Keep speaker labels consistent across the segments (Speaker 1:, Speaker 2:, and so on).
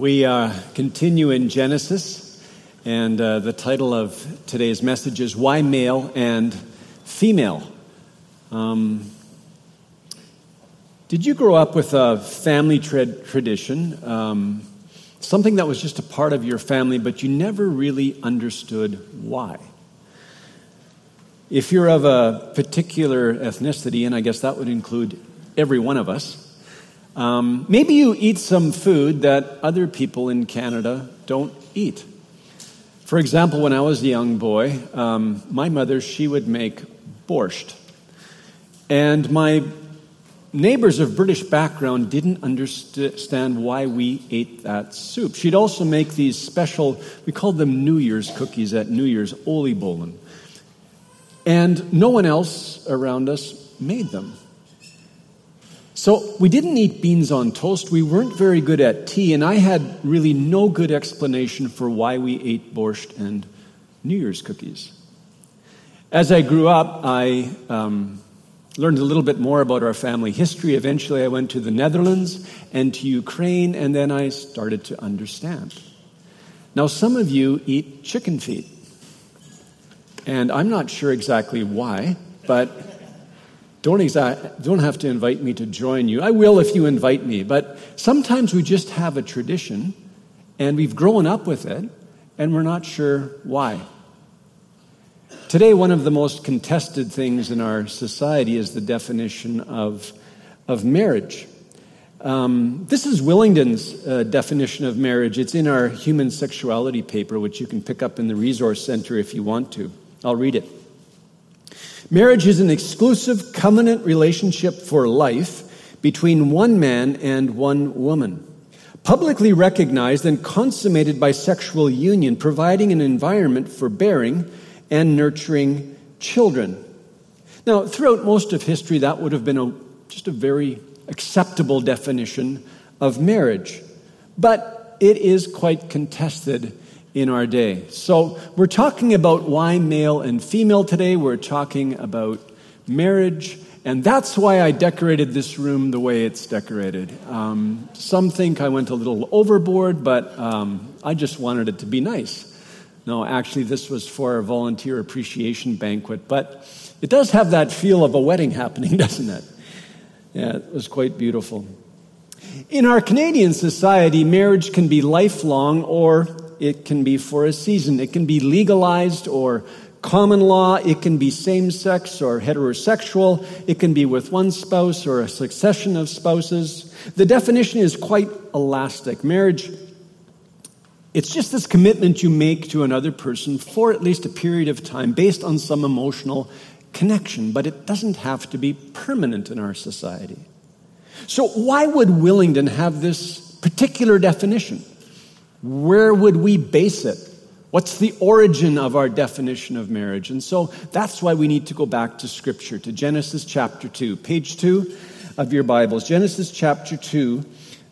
Speaker 1: We uh, continue in Genesis, and uh, the title of today's message is Why Male and Female. Um, did you grow up with a family tra- tradition, um, something that was just a part of your family, but you never really understood why? If you're of a particular ethnicity, and I guess that would include every one of us, um, maybe you eat some food that other people in Canada don't eat. For example, when I was a young boy, um, my mother, she would make borscht. And my neighbors of British background didn't understand why we ate that soup. She'd also make these special, we called them New Year's cookies at New Year's, oliebollen. And no one else around us made them. So we didn't eat beans on toast. We weren't very good at tea, and I had really no good explanation for why we ate borscht and New Year's cookies. As I grew up, I um, learned a little bit more about our family history. Eventually, I went to the Netherlands and to Ukraine, and then I started to understand. Now, some of you eat chicken feet, and I'm not sure exactly why, but don't, exa- don't have to invite me to join you. I will if you invite me, but sometimes we just have a tradition and we've grown up with it and we're not sure why. Today, one of the most contested things in our society is the definition of, of marriage. Um, this is Willingdon's uh, definition of marriage. It's in our human sexuality paper, which you can pick up in the resource center if you want to. I'll read it. Marriage is an exclusive covenant relationship for life between one man and one woman, publicly recognized and consummated by sexual union, providing an environment for bearing and nurturing children. Now, throughout most of history, that would have been a, just a very acceptable definition of marriage. But it is quite contested in our day. So, we're talking about why male and female today. We're talking about marriage, and that's why I decorated this room the way it's decorated. Um, some think I went a little overboard, but um, I just wanted it to be nice. No, actually, this was for a volunteer appreciation banquet, but it does have that feel of a wedding happening, doesn't it? Yeah, it was quite beautiful. In our Canadian society, marriage can be lifelong or it can be for a season. It can be legalized or common law. It can be same sex or heterosexual. It can be with one spouse or a succession of spouses. The definition is quite elastic. Marriage, it's just this commitment you make to another person for at least a period of time based on some emotional connection, but it doesn't have to be permanent in our society. So, why would Willingdon have this particular definition? Where would we base it? What's the origin of our definition of marriage? And so that's why we need to go back to Scripture, to Genesis chapter 2, page 2 of your Bibles. Genesis chapter 2,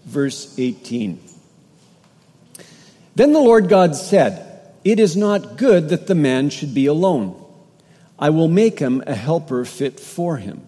Speaker 1: verse 18. Then the Lord God said, It is not good that the man should be alone. I will make him a helper fit for him.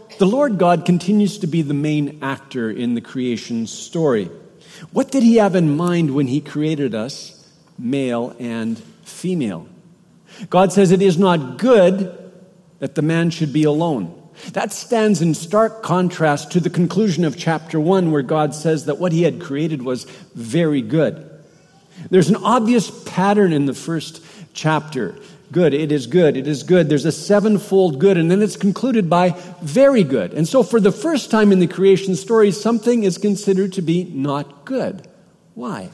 Speaker 1: the Lord God continues to be the main actor in the creation story. What did he have in mind when he created us, male and female? God says it is not good that the man should be alone. That stands in stark contrast to the conclusion of chapter 1, where God says that what he had created was very good. There's an obvious pattern in the first chapter. Good, it is good, it is good. There's a sevenfold good, and then it's concluded by very good. And so, for the first time in the creation story, something is considered to be not good. Why?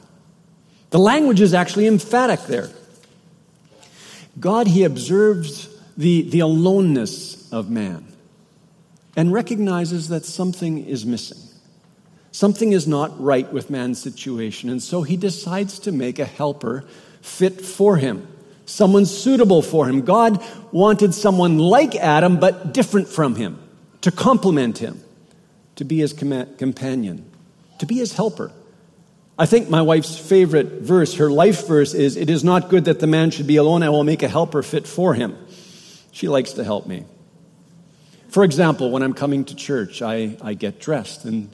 Speaker 1: The language is actually emphatic there. God, He observes the, the aloneness of man and recognizes that something is missing. Something is not right with man's situation, and so He decides to make a helper fit for him, someone suitable for him. God wanted someone like Adam, but different from him, to complement him, to be his com- companion, to be his helper. I think my wife's favorite verse, her life verse, is It is not good that the man should be alone. I will make a helper fit for him. She likes to help me. For example, when I'm coming to church, I, I get dressed and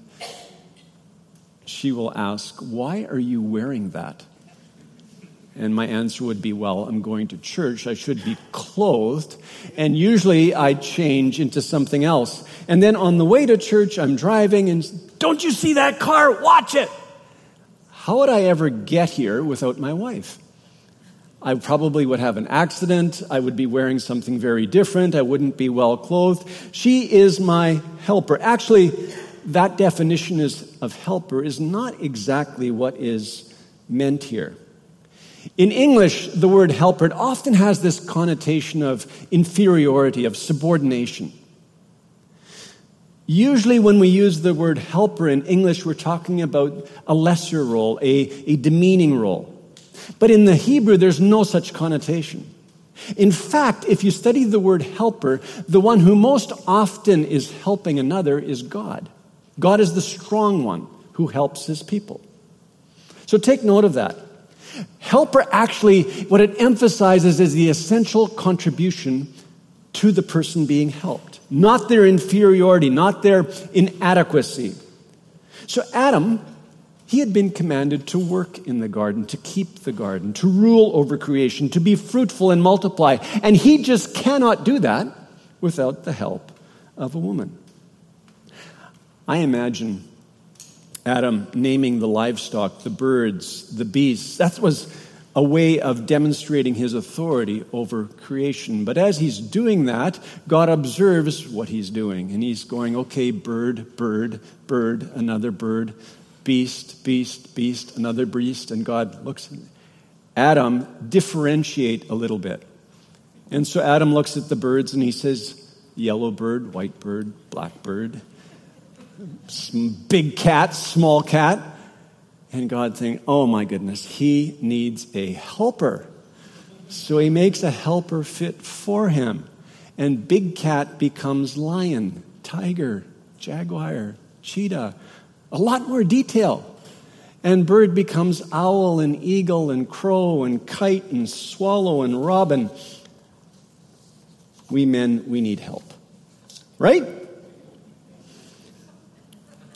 Speaker 1: she will ask, Why are you wearing that? And my answer would be, Well, I'm going to church. I should be clothed. And usually I change into something else. And then on the way to church, I'm driving and, Don't you see that car? Watch it. How would I ever get here without my wife? I probably would have an accident. I would be wearing something very different. I wouldn't be well clothed. She is my helper. Actually, that definition is, of helper is not exactly what is meant here. In English, the word helper often has this connotation of inferiority, of subordination. Usually, when we use the word helper in English, we're talking about a lesser role, a, a demeaning role. But in the Hebrew, there's no such connotation. In fact, if you study the word helper, the one who most often is helping another is God. God is the strong one who helps his people. So take note of that. Helper actually, what it emphasizes is the essential contribution to the person being helped, not their inferiority, not their inadequacy. So Adam he had been commanded to work in the garden, to keep the garden, to rule over creation, to be fruitful and multiply. And he just cannot do that without the help of a woman. I imagine Adam naming the livestock, the birds, the beasts. That was a way of demonstrating his authority over creation. But as he's doing that, God observes what he's doing. And he's going, okay, bird, bird, bird, another bird, beast, beast, beast, another beast, and God looks at Adam differentiate a little bit. And so Adam looks at the birds and he says, yellow bird, white bird, black bird, big cat, small cat. And God thinks, oh my goodness, he needs a helper. So he makes a helper fit for him. And big cat becomes lion, tiger, jaguar, cheetah, a lot more detail. And bird becomes owl and eagle and crow and kite and swallow and robin. We men, we need help. Right?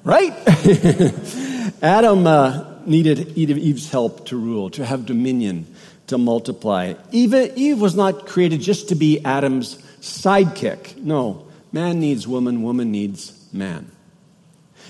Speaker 1: Right? Adam uh, needed Eve's help to rule, to have dominion, to multiply. Eve, Eve was not created just to be Adam's sidekick. No, man needs woman, woman needs man.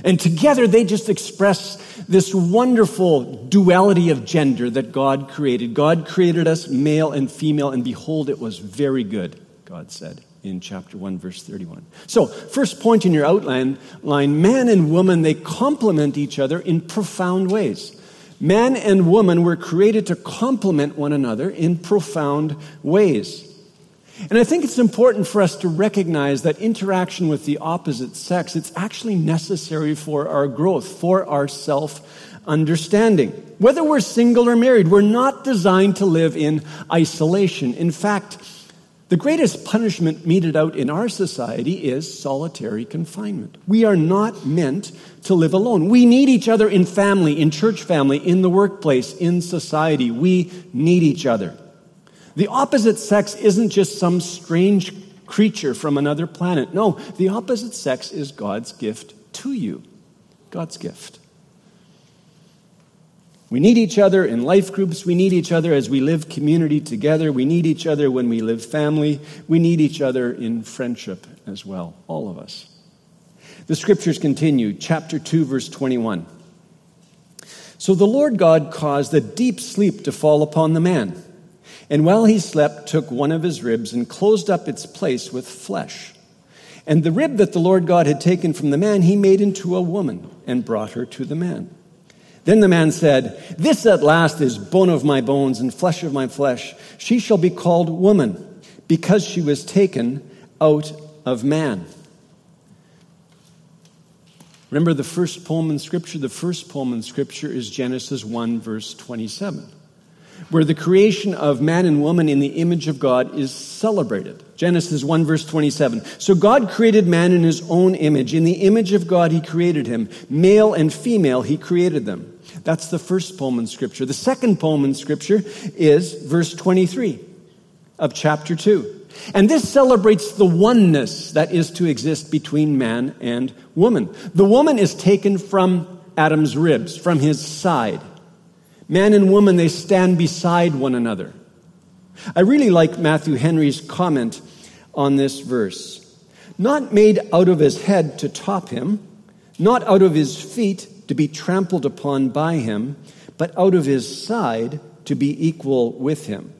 Speaker 1: And together they just express this wonderful duality of gender that God created. God created us male and female, and behold, it was very good, God said in chapter 1, verse 31. So, first point in your outline line man and woman, they complement each other in profound ways. Man and woman were created to complement one another in profound ways. And I think it's important for us to recognize that interaction with the opposite sex, it's actually necessary for our growth, for our self understanding. Whether we're single or married, we're not designed to live in isolation. In fact, the greatest punishment meted out in our society is solitary confinement. We are not meant to live alone. We need each other in family, in church family, in the workplace, in society. We need each other. The opposite sex isn't just some strange creature from another planet. No, the opposite sex is God's gift to you. God's gift. We need each other in life groups. We need each other as we live community together. We need each other when we live family. We need each other in friendship as well, all of us. The scriptures continue, chapter 2, verse 21. So the Lord God caused a deep sleep to fall upon the man and while he slept, took one of his ribs and closed up its place with flesh. And the rib that the Lord God had taken from the man, he made into a woman and brought her to the man. Then the man said, This at last is bone of my bones and flesh of my flesh. She shall be called woman, because she was taken out of man. Remember the first poem in Scripture? The first poem in Scripture is Genesis 1, verse 27. where the creation of man and woman in the image of God is celebrated. Genesis 1 verse 27. So God created man in his own image. In the image of God, he created him. Male and female, he created them. That's the first poem in Scripture. The second poem in Scripture is verse 23 of chapter 2. And this celebrates the oneness that is to exist between man and woman. The woman is taken from Adam's ribs, from his side. Man and woman, they stand beside one another. I really like Matthew Henry's comment on this verse. Not made out of his head to top him, not out of his feet to be trampled upon by him, but out of his side to be equal with him,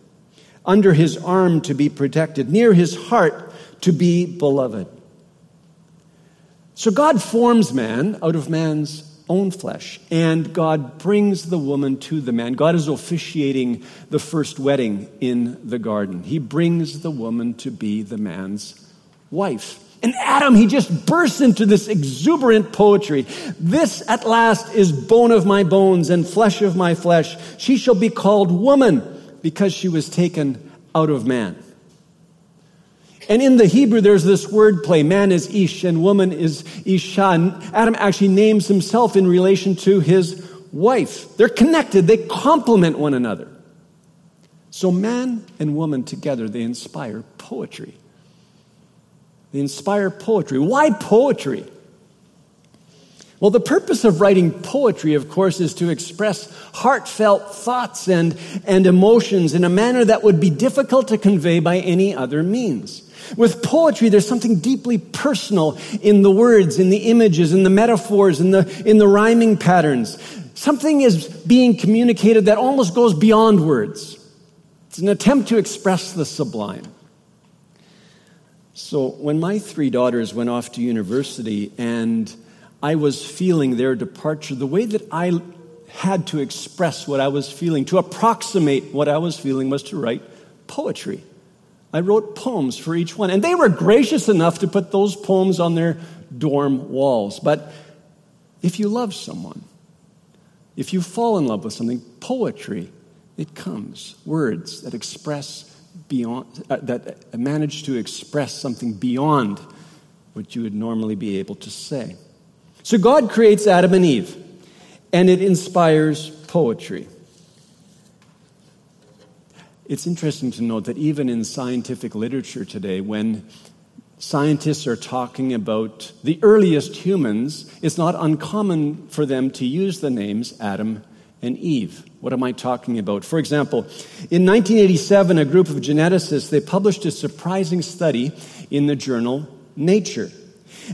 Speaker 1: under his arm to be protected, near his heart to be beloved. So God forms man out of man's own flesh. And God brings the woman to the man. God is officiating the first wedding in the garden. He brings the woman to be the man's wife. And Adam, he just bursts into this exuberant poetry. This at last is bone of my bones and flesh of my flesh. She shall be called woman because she was taken out of man. And in the Hebrew, there's this word play. Man is Ish and woman is Isha. And Adam actually names himself in relation to his wife. They're connected. They complement one another. So man and woman together, they inspire poetry. They inspire poetry. Why poetry? Well, the purpose of writing poetry, of course, is to express heartfelt thoughts and, and emotions in a manner that would be difficult to convey by any other means. With poetry, there's something deeply personal in the words, in the images, in the metaphors, in the, in the rhyming patterns. Something is being communicated that almost goes beyond words. It's an attempt to express the sublime. So when my three daughters went off to university and I was feeling their departure, the way that I had to express what I was feeling, to approximate what I was feeling, was to write poetry. I wrote poems for each one. And they were gracious enough to put those poems on their dorm walls. But if you love someone, if you fall in love with something, poetry, it comes. Words that express beyond, uh, that manage to express something beyond what you would normally be able to say. So God creates Adam and Eve, and it inspires poetry. It's interesting to note that even in scientific literature today, when scientists are talking about the earliest humans, it's not uncommon for them to use the names Adam and Eve. What am I talking about? For example, in 1987, a group of geneticists, they published a surprising study in the journal Nature.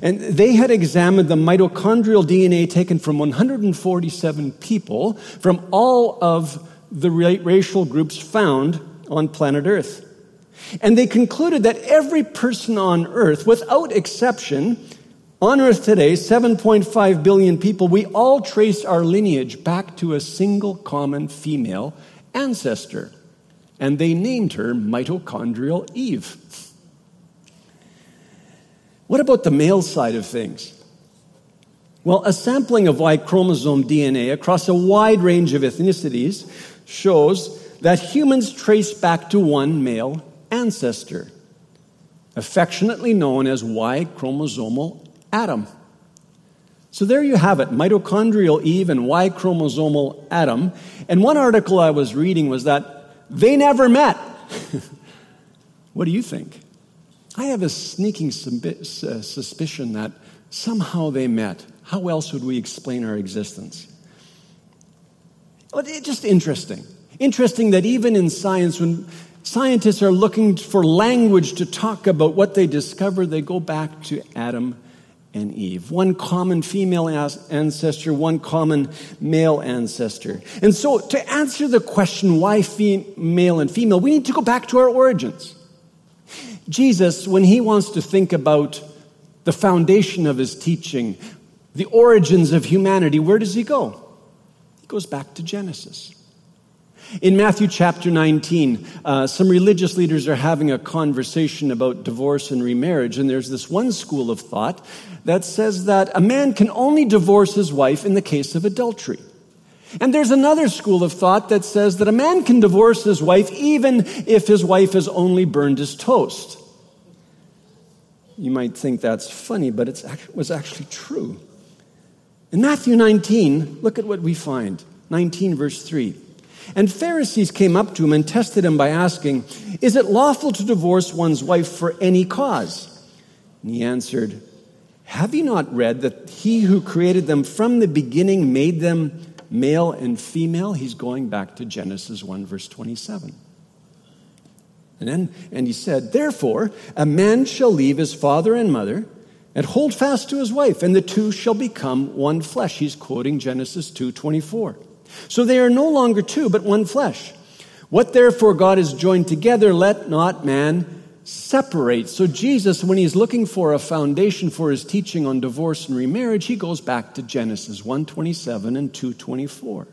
Speaker 1: And they had examined the mitochondrial DNA taken from 147 people from all of the racial groups found on planet Earth. And they concluded that every person on Earth, without exception, on Earth today, 7.5 billion people, we all trace our lineage back to a single common female ancestor. And they named her mitochondrial Eve. What about the male side of things? Well, a sampling of Y chromosome DNA across a wide range of ethnicities shows that humans trace back to one male ancestor, affectionately known as Y chromosomal Adam. So there you have it mitochondrial Eve and Y chromosomal Adam. And one article I was reading was that they never met. what do you think? I have a sneaking uh, suspicion that somehow they met. How else would we explain our existence? it's just interesting. Interesting that even in science, when scientists are looking for language to talk about what they discover, they go back to Adam and Eve. One common female ancestor, one common male ancestor. And so, to answer the question why male and female, we need to go back to our origins. Jesus, when he wants to think about the foundation of his teaching, the origins of humanity, where does he go? He goes back to Genesis. In Matthew chapter 19, uh, some religious leaders are having a conversation about divorce and remarriage, and there's this one school of thought that says that a man can only divorce his wife in the case of adultery. And there's another school of thought that says that a man can divorce his wife even if his wife has only burned his toast. You might think that's funny, but it was actually true. In Matthew 19, look at what we find 19, verse 3. And Pharisees came up to him and tested him by asking, Is it lawful to divorce one's wife for any cause? And he answered, Have you not read that he who created them from the beginning made them male and female? He's going back to Genesis 1, verse 27. And then, and he said, Therefore, a man shall leave his father and mother and hold fast to his wife, and the two shall become one flesh. He's quoting Genesis 2 24. So they are no longer two, but one flesh. What therefore God has joined together, let not man separate. So Jesus, when he's looking for a foundation for his teaching on divorce and remarriage, he goes back to Genesis 127 and 224.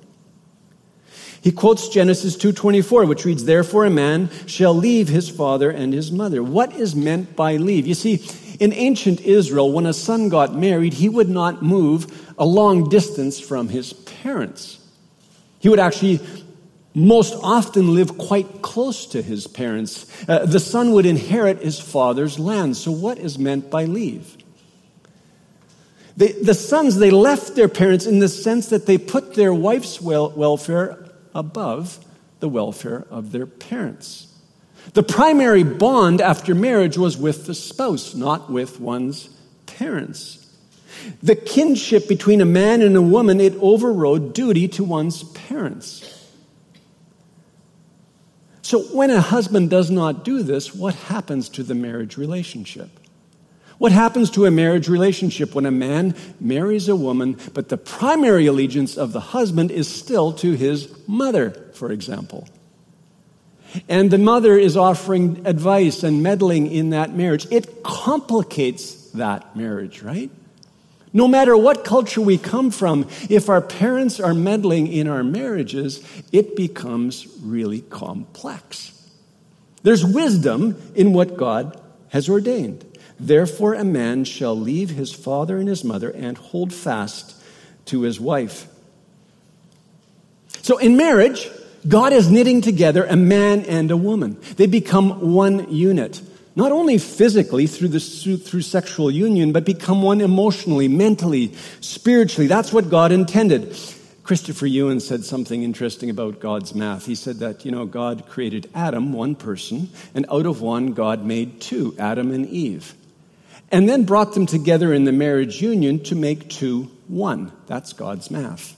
Speaker 1: He quotes Genesis 2:24 which reads therefore a man shall leave his father and his mother. What is meant by leave? You see, in ancient Israel when a son got married, he would not move a long distance from his parents. He would actually most often live quite close to his parents. Uh, the son would inherit his father's land. So, what is meant by leave? They, the sons, they left their parents in the sense that they put their wife's wel- welfare above the welfare of their parents. The primary bond after marriage was with the spouse, not with one's parents. The kinship between a man and a woman, it overrode duty to one's parents. So when a husband does not do this, what happens to the marriage relationship? What happens to a marriage relationship when a man marries a woman, but the primary allegiance of the husband is still to his mother, for example? And the mother is offering advice and meddling in that marriage. It complicates that marriage, right? No matter what culture we come from, if our parents are meddling in our marriages, it becomes really complex. There's wisdom in what God has ordained. Therefore, a man shall leave his father and his mother and hold fast to his wife. So, in marriage, God is knitting together a man and a woman. They become one unit not only physically through, through sexual union, but become one emotionally, mentally, spiritually. That's what God intended. Christopher Yuan said something interesting about God's math. He said that, you know, God created Adam, one person, and out of one, God made two, Adam and Eve. And then brought them together in the marriage union to make two one. That's God's math.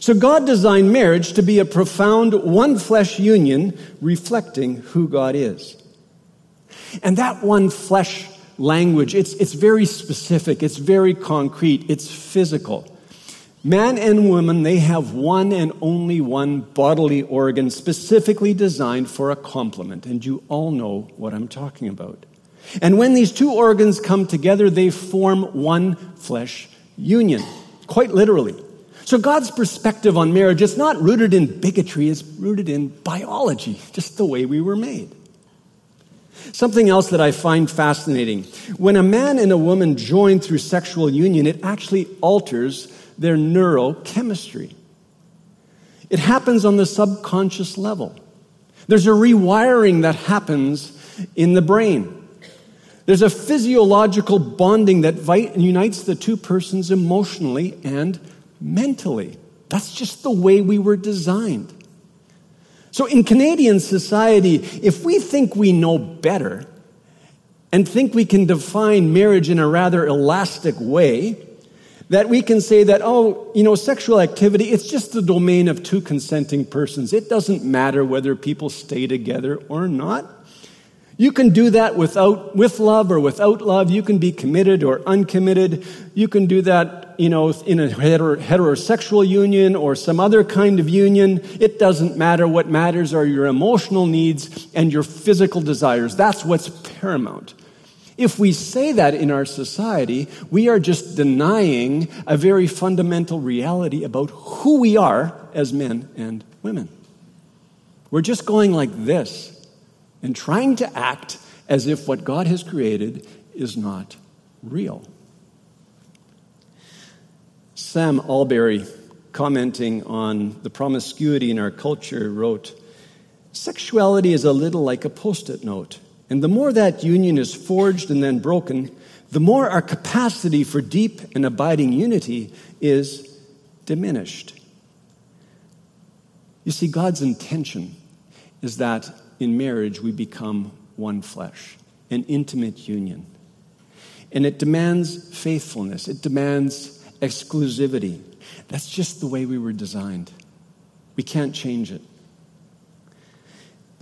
Speaker 1: So God designed marriage to be a profound one flesh union reflecting who God is. And that one flesh language, it's, it's very specific, it's very concrete, it's physical. Man and woman, they have one and only one bodily organ specifically designed for a complement, and you all know what I'm talking about. And when these two organs come together, they form one flesh union, quite literally. So God's perspective on marriage is not rooted in bigotry, it's rooted in biology, just the way we were made. Something else that I find fascinating when a man and a woman join through sexual union, it actually alters their neurochemistry. It happens on the subconscious level. There's a rewiring that happens in the brain. There's a physiological bonding that unites the two persons emotionally and mentally. That's just the way we were designed. So, in Canadian society, if we think we know better and think we can define marriage in a rather elastic way, that we can say that, oh, you know, sexual activity, it's just the domain of two consenting persons. It doesn't matter whether people stay together or not. You can do that without, with love or without love. You can be committed or uncommitted. You can do that, you know, in a heterosexual union or some other kind of union. It doesn't matter. What matters are your emotional needs and your physical desires. That's what's paramount. If we say that in our society, we are just denying a very fundamental reality about who we are as men and women. We're just going like this and trying to act as if what God has created is not real. Sam Allberry commenting on the promiscuity in our culture, wrote Sexuality is a little like a post it note. And the more that union is forged and then broken, the more our capacity for deep and abiding unity is diminished. You see, God's intention is that in marriage we become one flesh, an intimate union. And it demands faithfulness, it demands exclusivity. That's just the way we were designed. We can't change it.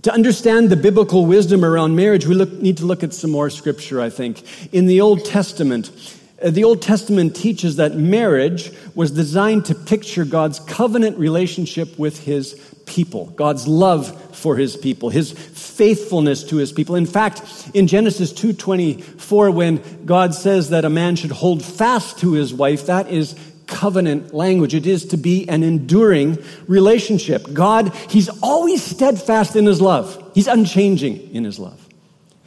Speaker 1: To understand the biblical wisdom around marriage, we look, need to look at some more scripture, I think. In the Old Testament, Uh, the Old Testament teaches that marriage was designed to picture God's covenant relationship with his people, God's love for his people, his faithfulness to his people. In fact, in Genesis 2:24 when God says that a man should hold fast to his wife, that is covenant language. It is to be an enduring relationship. God, He's always steadfast in His love, He's unchanging in His love.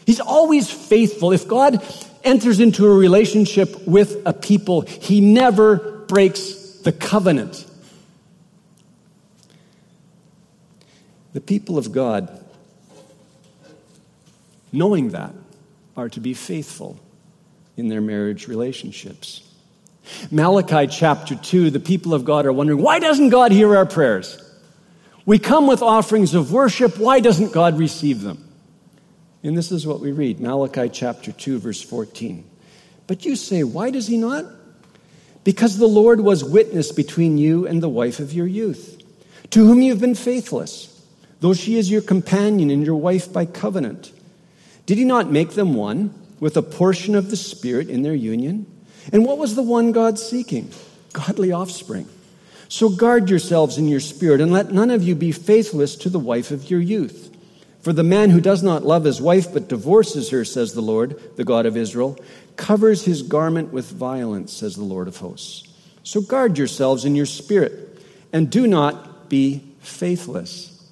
Speaker 1: He's always faithful. If God enters into a relationship with a people, He never breaks the covenant. The people of God, knowing that, are to be faithful in their marriage relationships. Malachi chapter 2, the people of God are wondering, why doesn't God hear our prayers? We come with offerings of worship, why doesn't God receive them? And this is what we read Malachi chapter 2, verse 14. But you say, why does he not? Because the Lord was witness between you and the wife of your youth, to whom you have been faithless, though she is your companion and your wife by covenant. Did he not make them one with a portion of the Spirit in their union? And what was the one God seeking? Godly offspring. So guard yourselves in your spirit, and let none of you be faithless to the wife of your youth. For the man who does not love his wife but divorces her, says the Lord, the God of Israel, covers his garment with violence, says the Lord of hosts. So guard yourselves in your spirit, and do not be faithless.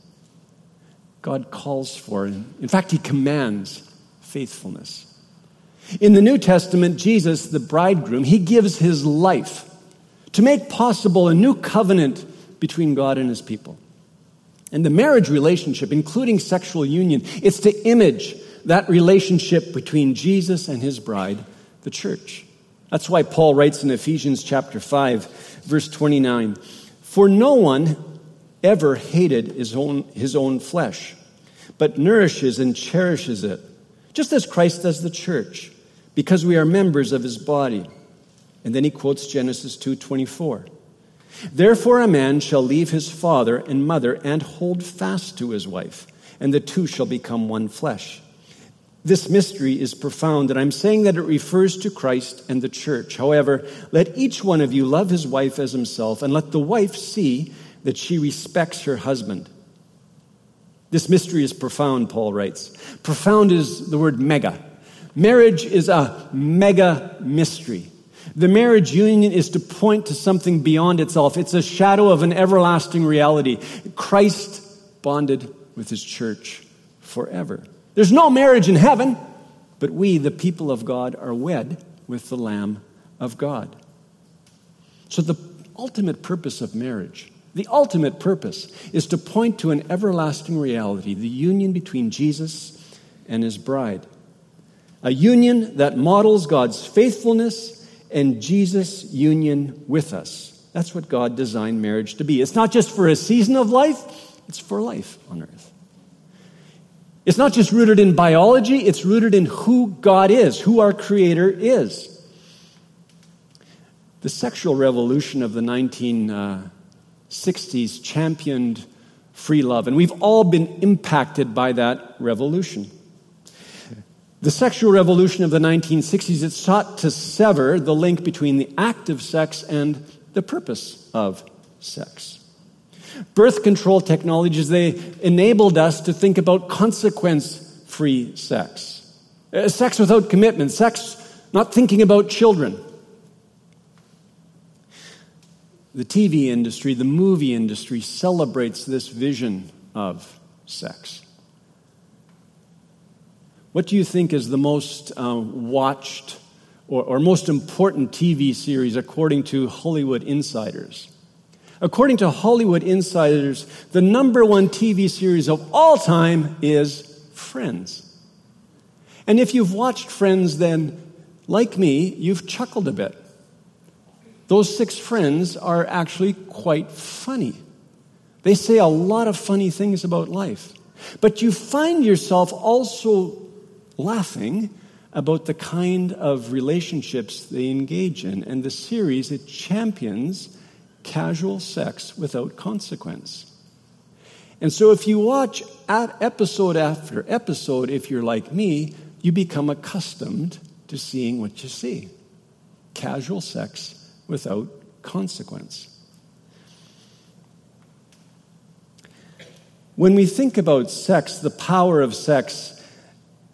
Speaker 1: God calls for, in fact, he commands faithfulness. In the New Testament, Jesus, the bridegroom, he gives his life to make possible a new covenant between God and his people. And the marriage relationship, including sexual union, it's to image that relationship between Jesus and his bride, the church. That's why Paul writes in Ephesians chapter 5, verse 29 For no one ever hated his own, his own flesh, but nourishes and cherishes it, just as Christ does the church because we are members of his body. And then he quotes Genesis 2:24. Therefore a man shall leave his father and mother and hold fast to his wife, and the two shall become one flesh. This mystery is profound, and I'm saying that it refers to Christ and the church. However, let each one of you love his wife as himself, and let the wife see that she respects her husband. This mystery is profound, Paul writes. Profound is the word mega. Marriage is a mega mystery. The marriage union is to point to something beyond itself. It's a shadow of an everlasting reality. Christ bonded with his church forever. There's no marriage in heaven, but we, the people of God, are wed with the Lamb of God. So, the ultimate purpose of marriage, the ultimate purpose, is to point to an everlasting reality the union between Jesus and his bride a union that models God's faithfulness and Jesus' union with us. That's what God designed marriage to be. It's not just for a season of life, it's for life on earth. It's not just rooted in biology, it's rooted in who God is, who our Creator is. The sexual revolution of the 1960s uh, championed free love, and we've all been impacted by that revolution. The sexual revolution of the 1960s, it sought to sever the link between the act of sex and the purpose of sex. Birth control technologies, they enabled us to think about consequence free sex. Uh, sex without commitment, sex not thinking about children. The TV industry, the movie industry celebrates this vision of sex. What do you think is the most uh, watched or, or most important TV series according to Hollywood insiders? According to Hollywood insiders, the number one TV series of all time is Friends. And if you've watched Friends, then, like me, you've chuckled a bit. Those six friends are actually quite funny. They say a lot of funny things about life. But you find yourself also laughing about the kind of relationships they engage in. And the series, it champions casual sex without consequence. And so if you watch episode after episode, if you're like me, you become accustomed to seeing what you see casual sex without consequence. When we think about sex, the power of sex,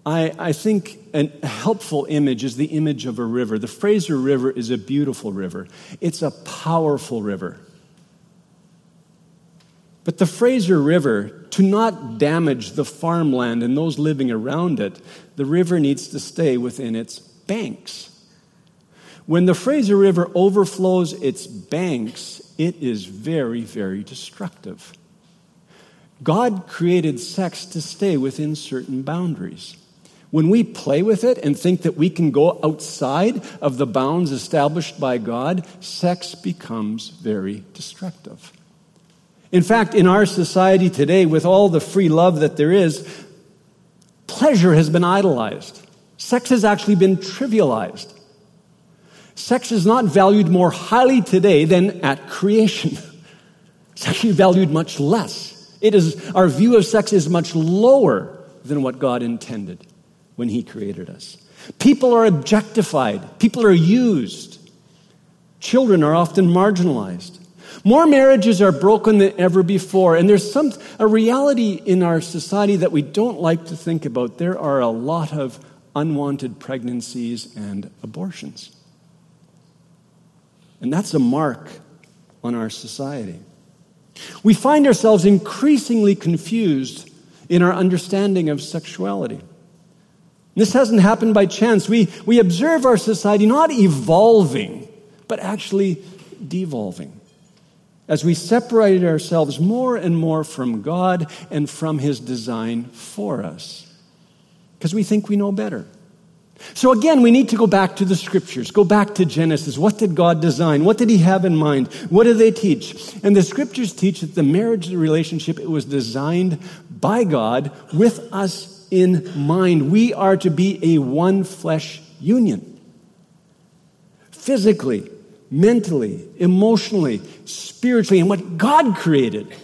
Speaker 1: I, I think a helpful image is the image of a river. The Fraser River is a beautiful river, it's a powerful river. But the Fraser River, to not damage the farmland and those living around it, the river needs to stay within its banks. When the Fraser River overflows its banks, it is very, very destructive. God created sex to stay within certain boundaries. When we play with it and think that we can go outside of the bounds established by God, sex becomes very destructive. In fact, in our society today, with all the free love that there is, pleasure has been idolized. Sex has actually been trivialized. Sex is not valued more highly today than at creation. It's actually valued much less. It is, our view of sex is much lower than what God intended when He created us. People are objectified, people are used, children are often marginalized. More marriages are broken than ever before, and there's some a reality in our society that we don't like to think about. There are a lot of unwanted pregnancies and abortions. And that's a mark on our society. We find ourselves increasingly confused in our understanding of sexuality. This hasn't happened by chance. We, we observe our society not evolving, but actually devolving. As we separated ourselves more and more from God and from His design for us. Because we think we know better. So again, we need to go back to the scriptures, go back to Genesis. What did God design? What did He have in mind? What do they teach? And the scriptures teach that the marriage relationship, it was designed by God with us in mind. We are to be a one flesh union. Physically, mentally, emotionally, spiritually. And what God created,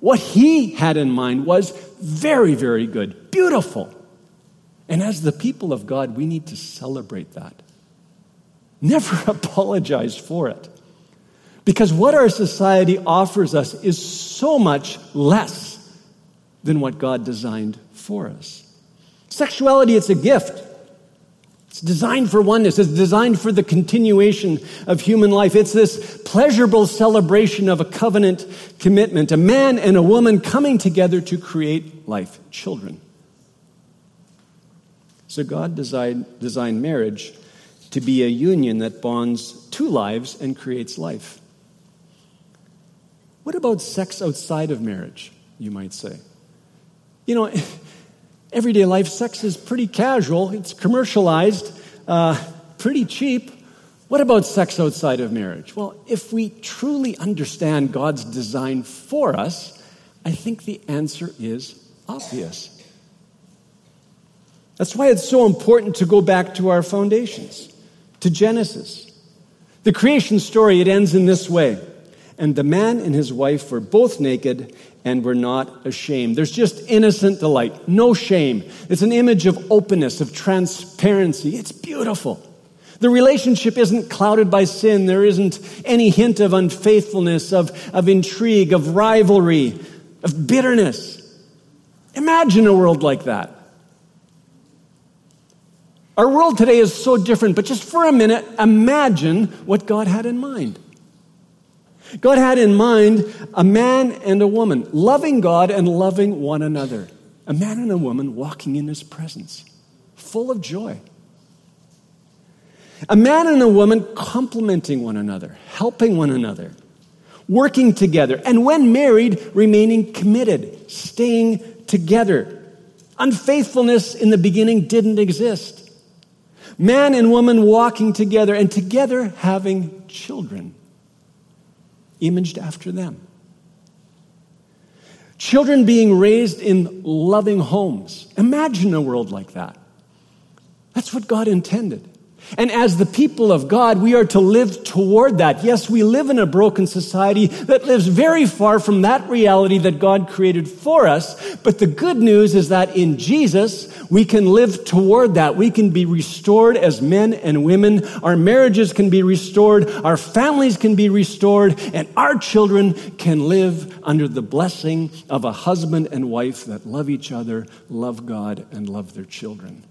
Speaker 1: what He had in mind was very, very good, beautiful. And as the people of God, we need to celebrate that. Never apologize for it. Because what our society offers us is so much less than what God designed for us. Sexuality, it's a gift. It's designed for oneness. It's designed for the continuation of human life. It's this pleasurable celebration of a covenant commitment, a man and a woman coming together to create life, children. So God designed, designed marriage to be a union that bonds two lives and creates life. What about sex outside of marriage, you might say? You know, everyday life, sex is pretty casual, it's commercialized, uh, pretty cheap. What about sex outside of marriage? Well, if we truly understand God's design for us, I think the answer is obvious. That's why it's so important to go back to our foundations, to Genesis. The creation story, it ends in this way. And the man and his wife were both naked and were not ashamed. There's just innocent delight, no shame. It's an image of openness, of transparency. It's beautiful. The relationship isn't clouded by sin. There isn't any hint of unfaithfulness, of, of intrigue, of rivalry, of bitterness. Imagine a world like that. Our world today is so different, but just for a minute, imagine what God had in mind. God had in mind a man and a woman, loving God and loving one another. A man and a woman walking in his presence, full of joy. A man and a woman complementing one another, helping one another, working together, and when married, remaining committed, staying together. Unfaithfulness in the beginning didn't exist. Man and woman walking together and together having children, imaged after them. Children being raised in loving homes. Imagine a world like that. That's what God intended. And as the people of God, we are to live toward that. Yes, we live in a broken society that lives very far from that reality that God created for us. But the good news is that in Jesus, we can live toward that. We can be restored as men and women. Our marriages can be restored. Our families can be restored. And our children can live under the blessing of a husband and wife that love each other, love God, and love their children.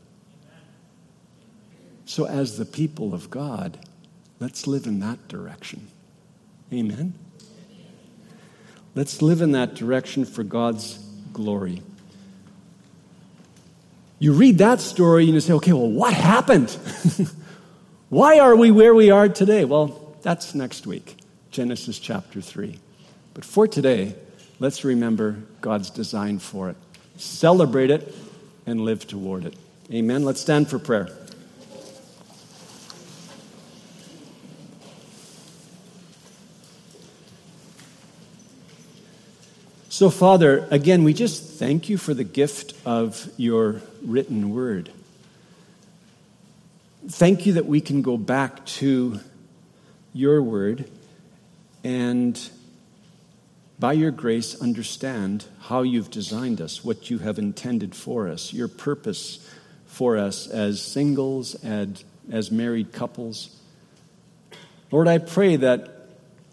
Speaker 1: So, as the people of God, let's live in that direction. Amen. Let's live in that direction for God's glory. You read that story and you say, okay, well, what happened? Why are we where we are today? Well, that's next week, Genesis chapter 3. But for today, let's remember God's design for it. Celebrate it and live toward it. Amen. Let's stand for prayer. So, Father, again, we just thank you for the gift of your written word. Thank you that we can go back to your word and, by your grace, understand how you've designed us, what you have intended for us, your purpose for us as singles and as married couples. Lord, I pray that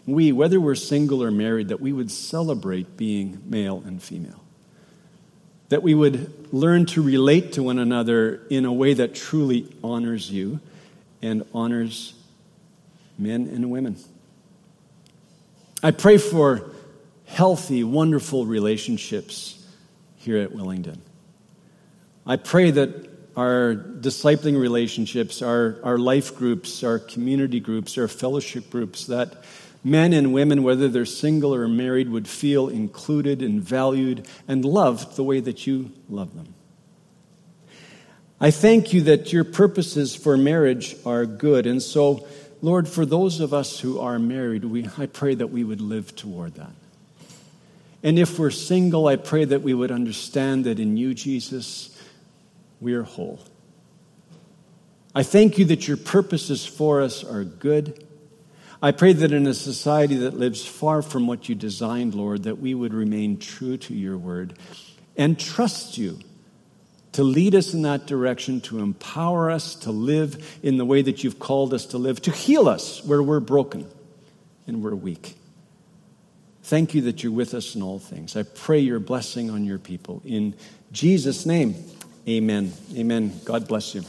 Speaker 1: we, whether we're single or married, that we would celebrate being male and female. That we would learn to relate to one another in a way that truly honors you and honors men and women. I pray for healthy, wonderful relationships here at Willingdon. I pray that our discipling relationships, our, our life groups, our community groups, our fellowship groups, that men and women, whether they're single or married, would feel included and valued and loved the way that you love them. I thank you that your purposes for marriage are good. And so, Lord, for those of us who are married, we, I pray that we would live toward that. And if we're single, I pray that we would understand that in you, Jesus, we are whole. I thank you that your purposes for us are good I pray that in a society that lives far from what you designed, Lord, that we would remain true to your word and trust you to lead us in that direction, to empower us to live in the way that you've called us to live, to heal us where we're broken and we're weak. Thank you that you're with us in all things. I pray your blessing on your people. In Jesus' name, amen. Amen. God bless you.